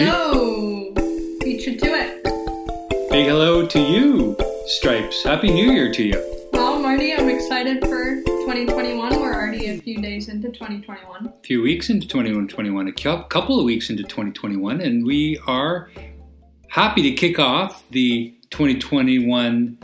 Hello! You to it. Big hello to you, Stripes. Happy New Year to you. Well, Marty, I'm excited for 2021. We're already a few days into 2021. A few weeks into 2021, a couple of weeks into 2021, and we are happy to kick off the 2021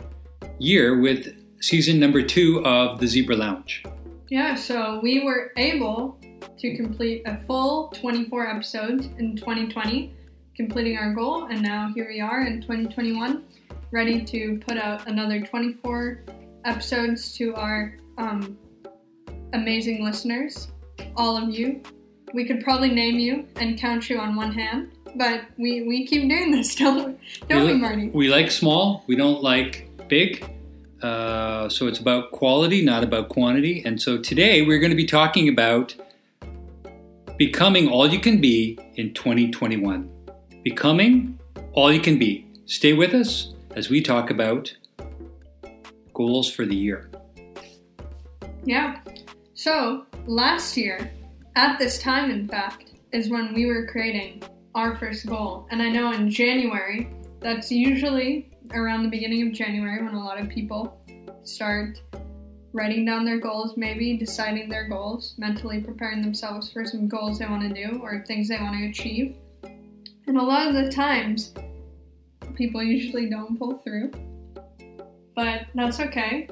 year with season number two of the Zebra Lounge. Yeah, so we were able to complete a full 24 episodes in 2020, completing our goal, and now here we are in 2021, ready to put out another 24 episodes to our um, amazing listeners, all of you. We could probably name you and count you on one hand, but we, we keep doing this, don't we? Don't we, li- Marty? we like small, we don't like big. Uh, so it's about quality, not about quantity. And so today we're going to be talking about becoming all you can be in 2021. Becoming all you can be. Stay with us as we talk about goals for the year. Yeah. So last year, at this time, in fact, is when we were creating our first goal. And I know in January, that's usually around the beginning of January when a lot of people start writing down their goals, maybe deciding their goals, mentally preparing themselves for some goals they want to do or things they want to achieve. And a lot of the times, people usually don't pull through. But that's okay.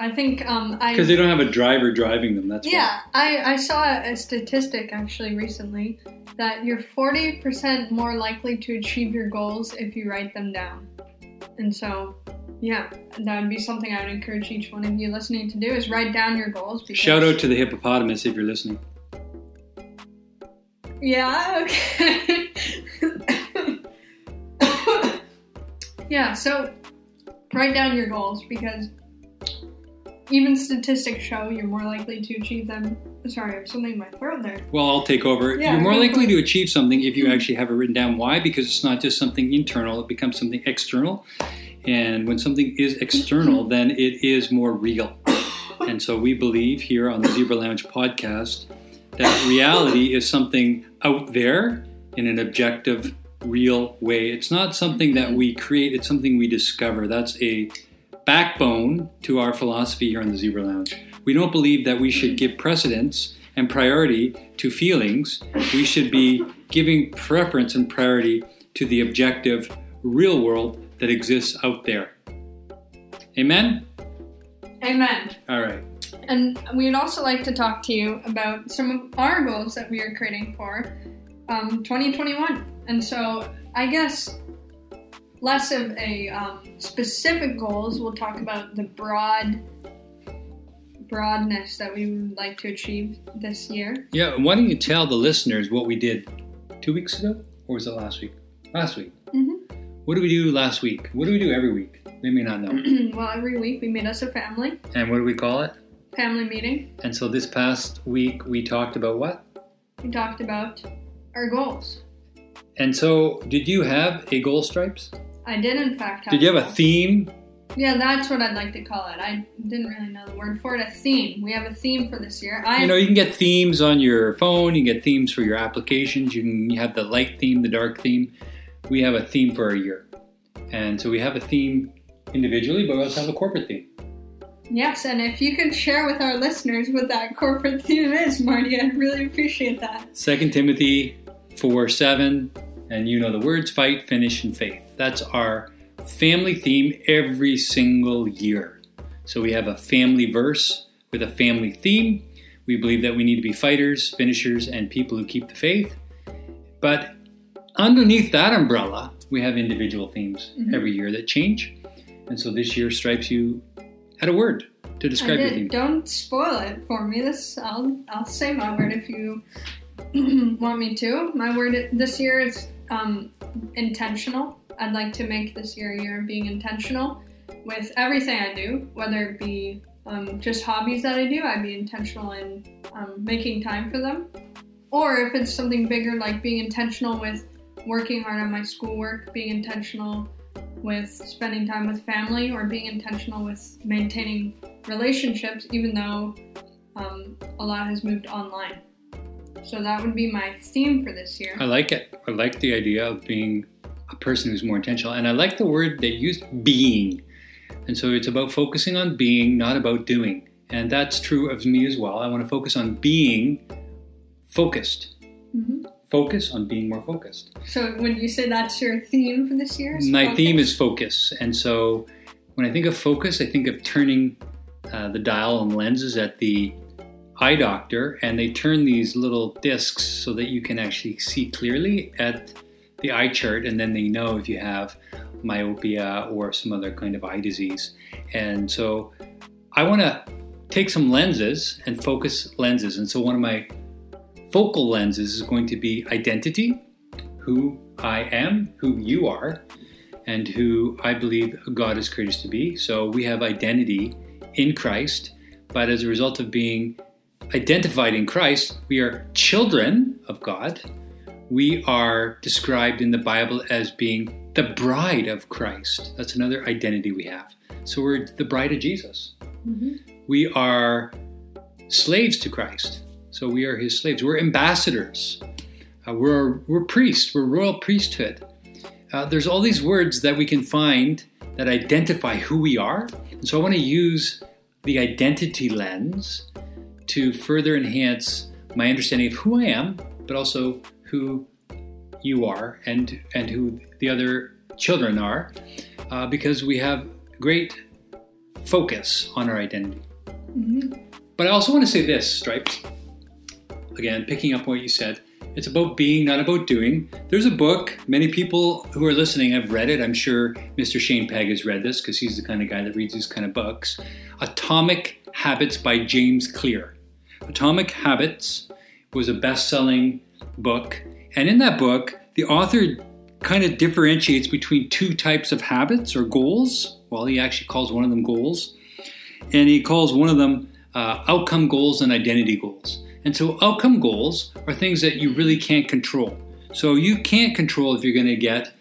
I think um, I Because they don't have a driver driving them. That's why. yeah, I, I saw a statistic actually recently that you're 40% more likely to achieve your goals if you write them down. And so, yeah, that would be something I would encourage each one of you listening to do is write down your goals. Because, Shout out to the hippopotamus if you're listening. Yeah, okay. yeah, so write down your goals because even statistics show you're more likely to achieve them. Sorry, I have something in my throat there. Well, I'll take over. Yeah, You're more likely to achieve something if you actually have it written down. Why? Because it's not just something internal, it becomes something external. And when something is external, then it is more real. And so we believe here on the Zebra Lounge podcast that reality is something out there in an objective, real way. It's not something that we create, it's something we discover. That's a backbone to our philosophy here on the Zebra Lounge. We don't believe that we should give precedence and priority to feelings. We should be giving preference and priority to the objective, real world that exists out there. Amen? Amen. All right. And we would also like to talk to you about some of our goals that we are creating for um, 2021. And so I guess less of a um, specific goals. We'll talk about the broad broadness that we would like to achieve this year. Yeah, why don't you tell the listeners what we did two weeks ago? Or was it last week? Last week. Mhm. What did we do last week? What do we do every week? They may not know. well, every week we meet as a family, And what do we call it? family meeting. And so this past week we talked about what? We talked about our goals. And so did you have a goal stripes? I did, in fact, have Did you have a theme? Yeah, that's what I'd like to call it. I didn't really know the word for it. A theme. We have a theme for this year. I You know, you can get themes on your phone, you can get themes for your applications, you can have the light theme, the dark theme. We have a theme for our year. And so we have a theme individually, but we also have a corporate theme. yes, and if you could share with our listeners what that corporate theme is, Marty, I'd really appreciate that. Second Timothy 4 7, and you know the words fight, finish, and faith. That's our family theme every single year. So we have a family verse with a family theme. We believe that we need to be fighters, finishers, and people who keep the faith. But underneath that umbrella, we have individual themes Mhm. every year that change. And so this year, Stripes, you had a word to describe your theme. Don't spoil it for me. This I'll I'll say my word if you want me to. My word this year is um, intentional. I'd like to make this year a year of being intentional with everything I do, whether it be um, just hobbies that I do. I'd be intentional in um, making time for them, or if it's something bigger like being intentional with working hard on my schoolwork, being intentional with spending time with family, or being intentional with maintaining relationships, even though um, a lot has moved online. So that would be my theme for this year. I like it. I like the idea of being a person who's more intentional. And I like the word they used, being. And so it's about focusing on being, not about doing. And that's true of me as well. I want to focus on being focused. hmm Focus on being more focused. So would you say that's your theme for this year? My focus? theme is focus. And so when I think of focus, I think of turning uh, the dial and lenses at the eye doctor, and they turn these little discs so that you can actually see clearly at the eye chart, and then they know if you have myopia or some other kind of eye disease. And so I want to take some lenses and focus lenses. And so one of my focal lenses is going to be identity, who I am, who you are, and who I believe God has created us to be. So we have identity in Christ, but as a result of being identified in Christ, we are children of God. We are described in the Bible as being the bride of Christ. That's another identity we have. So we're the bride of Jesus. Mhm. We are slaves to Christ. So we are his slaves. We're ambassadors. Uh, we're, we're priests. We're royal priesthood. Uh, there's all these words that we can find that identify who we are. And so I want to use the identity lens to further enhance my understanding of who I am, but also who you are and, and who the other children are, uh, because we have great focus on our identity. Mhm. But I also want to say this, Stripes. Again, picking up what you said, it's about being, not about doing. There's a book, many people who are listening have read it. I'm sure Mr. Shane Pegg has read this because he's the kind of guy that reads these kind of books. Atomic Habits by James Clear. Atomic Habits was a best selling book. And in that book, the author kind of differentiates between two types of habits or goals. Well, he actually calls one of them goals. And he calls one of them uh, outcome goals and identity goals. And so, outcome goals are things that you really can't control. So, you can't control if you're going to get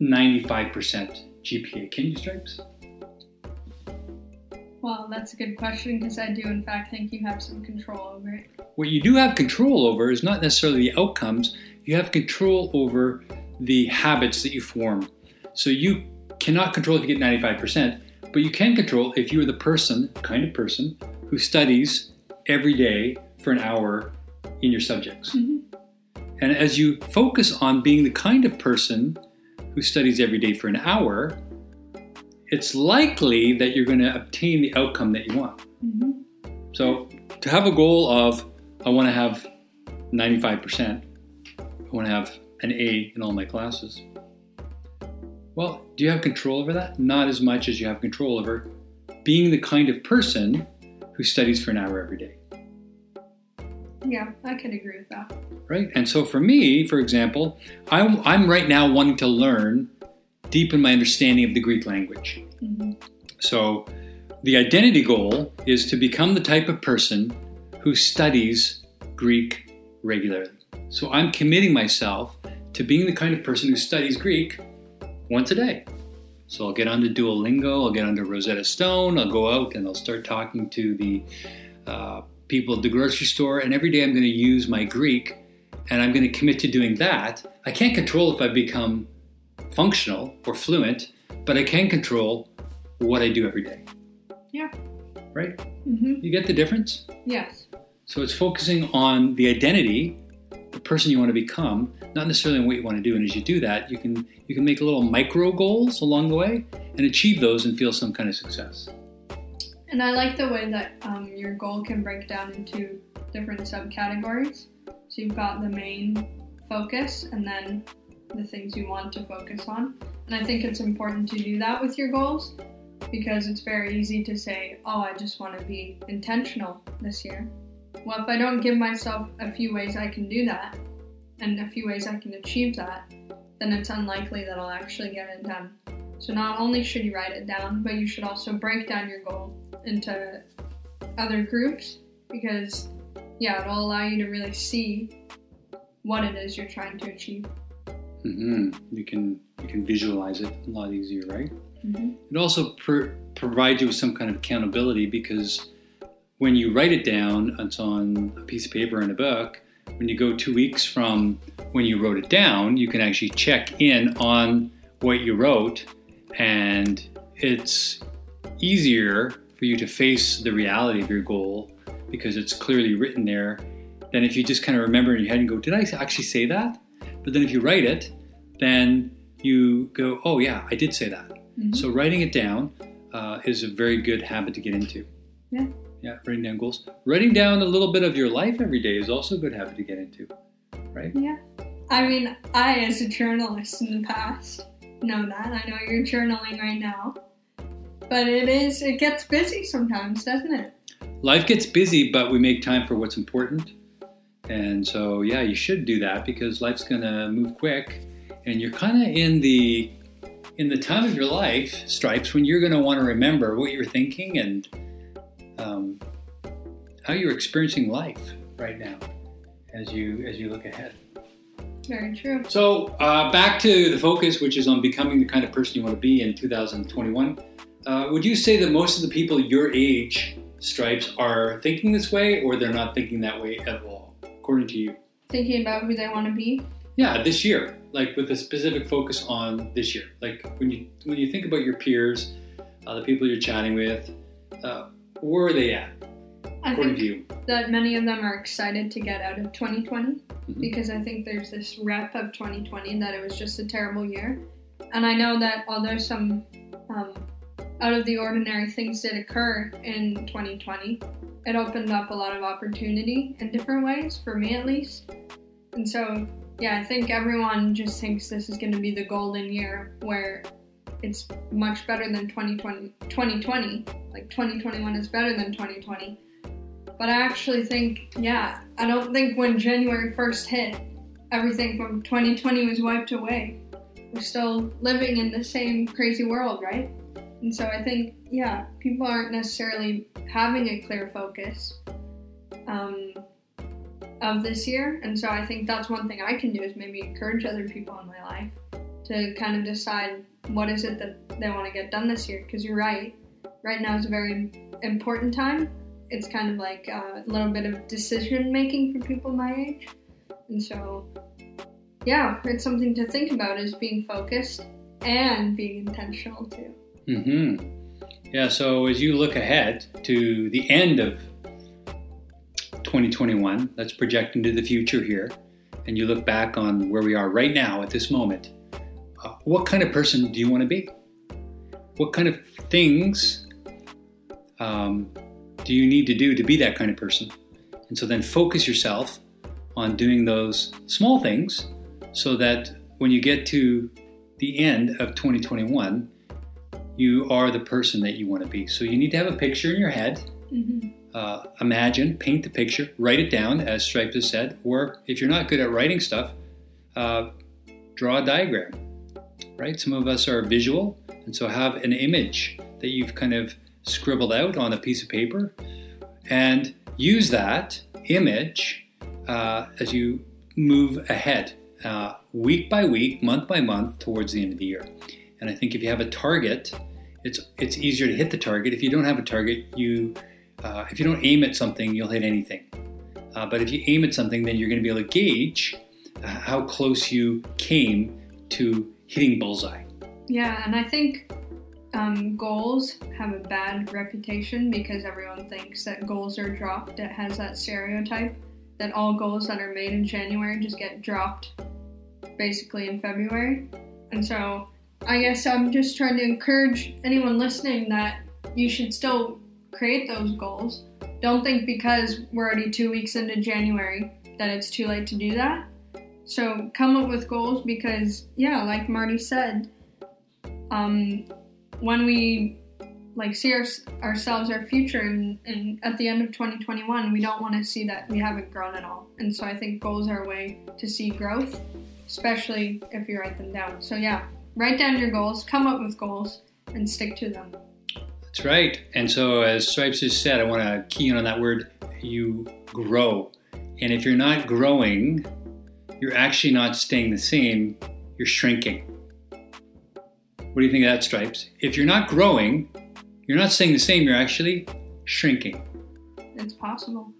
95% GPA. Can you, Stripes? Well, that's a good question because I do, in fact, think you have some control over it. What you do have control over is not necessarily the outcomes, you have control over the habits that you form. So, you cannot control if you get 95%, but you can control if you're the person, kind of person, who studies every day for an hour in your subjects. Mhm. And as you focus on being the kind of person who studies every day for an hour, it's likely that you're going to obtain the outcome that you want. Mhm. So, to have a goal of, I want to have 95%, I want to have an A in all my classes. Well, do you have control over that? Not as much as you have control over being the kind of person who studies for an hour every day. Yeah, I can agree with that. right? And so for me, for example, I'm, I'm right now wanting to learn, deepen my understanding of the Greek language. Mhm. So the identity goal is to become the type of person who studies Greek regularly. So I'm committing myself to being the kind of person who studies Greek once a day. So I'll get onto Duolingo, I'll get onto Rosetta Stone, I'll go out and I'll start talking to the uh, people at the grocery store, and every day I'm going to use my Greek and I'm going to commit to doing that. I can't control if I become functional or fluent, but I can control what I do every day. Yeah. Right? hmm You get the difference? Yes. So it's focusing on the identity, the person you want to become, not necessarily on what you want to do. And as you do that, you can you can make little micro goals along the way and achieve those and feel some kind of success. And I like the way that um, your goal can break down into different subcategories. So you've got the main focus and then the things you want to focus on. And I think it's important to do that with your goals because it's very easy to say, oh, I just want to be intentional this year. Well, if I don't give myself a few ways I can do that and a few ways I can achieve that, then it's unlikely that I'll actually get it done. So not only should you write it down, but you should also break down your goal into other groups because yeah, it'll allow you to really see what it is you're trying to achieve. Hmm You can you can visualize it a lot easier, right? Mm-hmm. It also pr- provides you with some kind of accountability because when you write it down, it's on a piece of paper in a book. When you go two weeks from when you wrote it down, you can actually check in on what you wrote, and it's easier for you to face the reality of your goal because it's clearly written there than if you just kind of remember in your head and go, Did I actually say that? But then if you write it, then you go, Oh, yeah, I did say that. Mm-hmm. So writing it down uh, is a very good habit to get into. Yeah. Yeah, writing down goals. Writing down a little bit of your life every day is also a good habit to get into, right? Yeah. I mean, I, as a journalist in the past, know that. I know you're journaling right now. But it is, it gets busy sometimes, doesn't it? Life gets busy, but we make time for what's important. And so, yeah, you should do that because life's going to move quick. And you're kind of in the in the time of your life, Stripes, when you're going to want to remember what you're thinking and um, how you're experiencing life right now as you as you look ahead. Very true. So uh, back to the focus, which is on becoming the kind of person you want to be in 2021. Uh, would you say that most of the people your age, Stripes, are thinking this way, or they're not thinking that way at all, according to you? Thinking about who they want to be. Yeah, this year, like with a specific focus on this year. Like when you when you think about your peers, uh, the people you're chatting with, uh, where are they at? I think that many of them are excited to get out of 2020 mm-hmm. because I think there's this rep of 2020 that it was just a terrible year. And I know that although some um, out of the ordinary things did occur in 2020, it opened up a lot of opportunity in different ways, for me at least. And so, yeah, I think everyone just thinks this is going to be the golden year where it's much better than 2020, 2020. Like 2021 is better than 2020. But I actually think, yeah, I don't think when January 1st hit, everything from 2020 was wiped away. We're still living in the same crazy world, right? And so I think, yeah, people aren't necessarily having a clear focus um, of this year. And so I think that's one thing I can do is maybe encourage other people in my life to kind of decide what is it that they want to get done this year. Because you're right, right now is a very important time. It's kind of like a little bit of decision making for people my age. And so, yeah, it's something to think about is being focused and being intentional too. Mm-hmm. Yeah, so as you look ahead to the end of 2021, let's project into the future here, and you look back on where we are right now at this moment, uh, what kind of person do you want to be? What kind of things um, do you need to do to be that kind of person? And so then focus yourself on doing those small things so that when you get to the end of 2021, you are the person that you want to be. So you need to have a picture in your head. Mm-hmm. Uh, imagine, paint the picture, write it down, as Stripe has said. Or if you're not good at writing stuff, uh, draw a diagram. Right? Some of us are visual, and so have an image that you've kind of scribbled out on a piece of paper, and use that image uh, as you move ahead, uh, week by week, month by month, towards the end of the year. And I think if you have a target, it's it's easier to hit the target. If you don't have a target, you uh, if you don't aim at something, you'll hit anything. Uh, but if you aim at something, then you're going to be able to gauge uh, how close you came to hitting bullseye. Yeah, and I think um, goals have a bad reputation because everyone thinks that goals are dropped. It has that stereotype that all goals that are made in January just get dropped basically in February. And so I guess I'm just trying to encourage anyone listening that you should still create those goals. Don't think because we're already two weeks into January that it's too late to do that. So come up with goals because, yeah, like Marty said, um, when we like see our, ourselves, our future, and, and at the end of 2021, we don't want to see that we haven't grown at all. And so I think goals are a way to see growth, especially if you write them down. So yeah, Write down your goals, come up with goals, and stick to them. That's right. And so, as Stripes just said, I want to key in on that word you grow. And if you're not growing, you're actually not staying the same, you're shrinking. What do you think of that, Stripes? If you're not growing, you're not staying the same, you're actually shrinking. it's possible.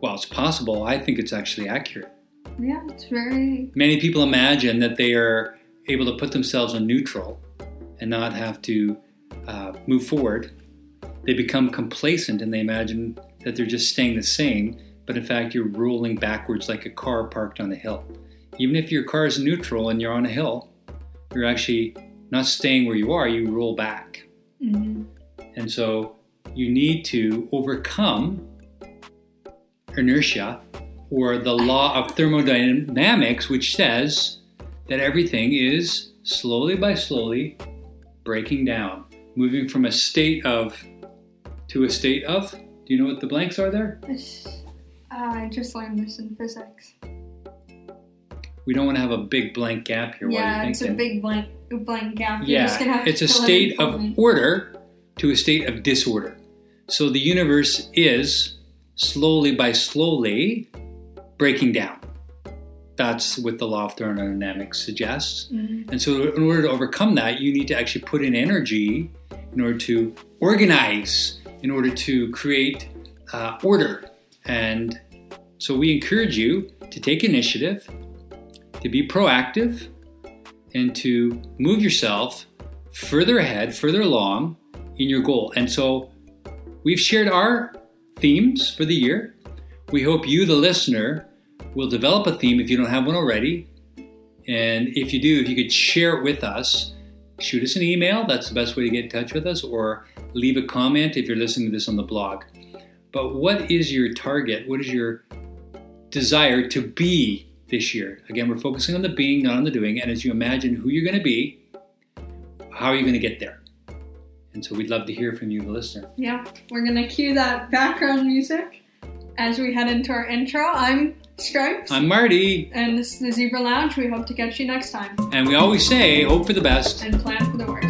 Well, it's possible. I think it's actually accurate. Yeah, it's very. Many people imagine that they are able to put themselves on neutral and not have to uh, move forward. They become complacent and they imagine that they're just staying the same, but in fact, you're rolling backwards like a car parked on a hill. Even if your car is neutral and you're on a hill, you're actually not staying where you are, you roll back. Mm-hmm. And so you need to overcome inertia or the law of thermodynamics, which says that everything is slowly by slowly breaking down, moving from a state of to a state of. Do you know what the blanks are there? Uh, I just learned this in physics. We don't want to have a big blank gap here. yeah, it's a big blank blank gap. You're Yeah, have it's a fill it in state of me. order to a state of disorder. So the universe is slowly by slowly breaking down. That's what the law of thermodynamics suggests. Mhm. And so, in order to overcome that, you need to actually put in energy in order to organize, in order to create uh, order. And so, we encourage you to take initiative, to be proactive, and to move yourself further ahead, further along in your goal. And so, we've shared our themes for the year. We hope you, the listener, will develop a theme if you don't have one already. And if you do, if you could share it with us, shoot us an email. That's the best way to get in touch with us, or leave a comment if you're listening to this on the blog. But what is your target? What is your desire to be this year? Again, we're focusing on the being, not on the doing. And as you imagine who you're going to be, how are you going to get there? And so we'd love to hear from you, the listener. Yeah, we're gonna cue that background music as we head into our intro. I'm Stripes, I'm Marty, and this is the Zebra Lounge. We hope to catch you next time and we always say, hope for the best. and plan for the worst.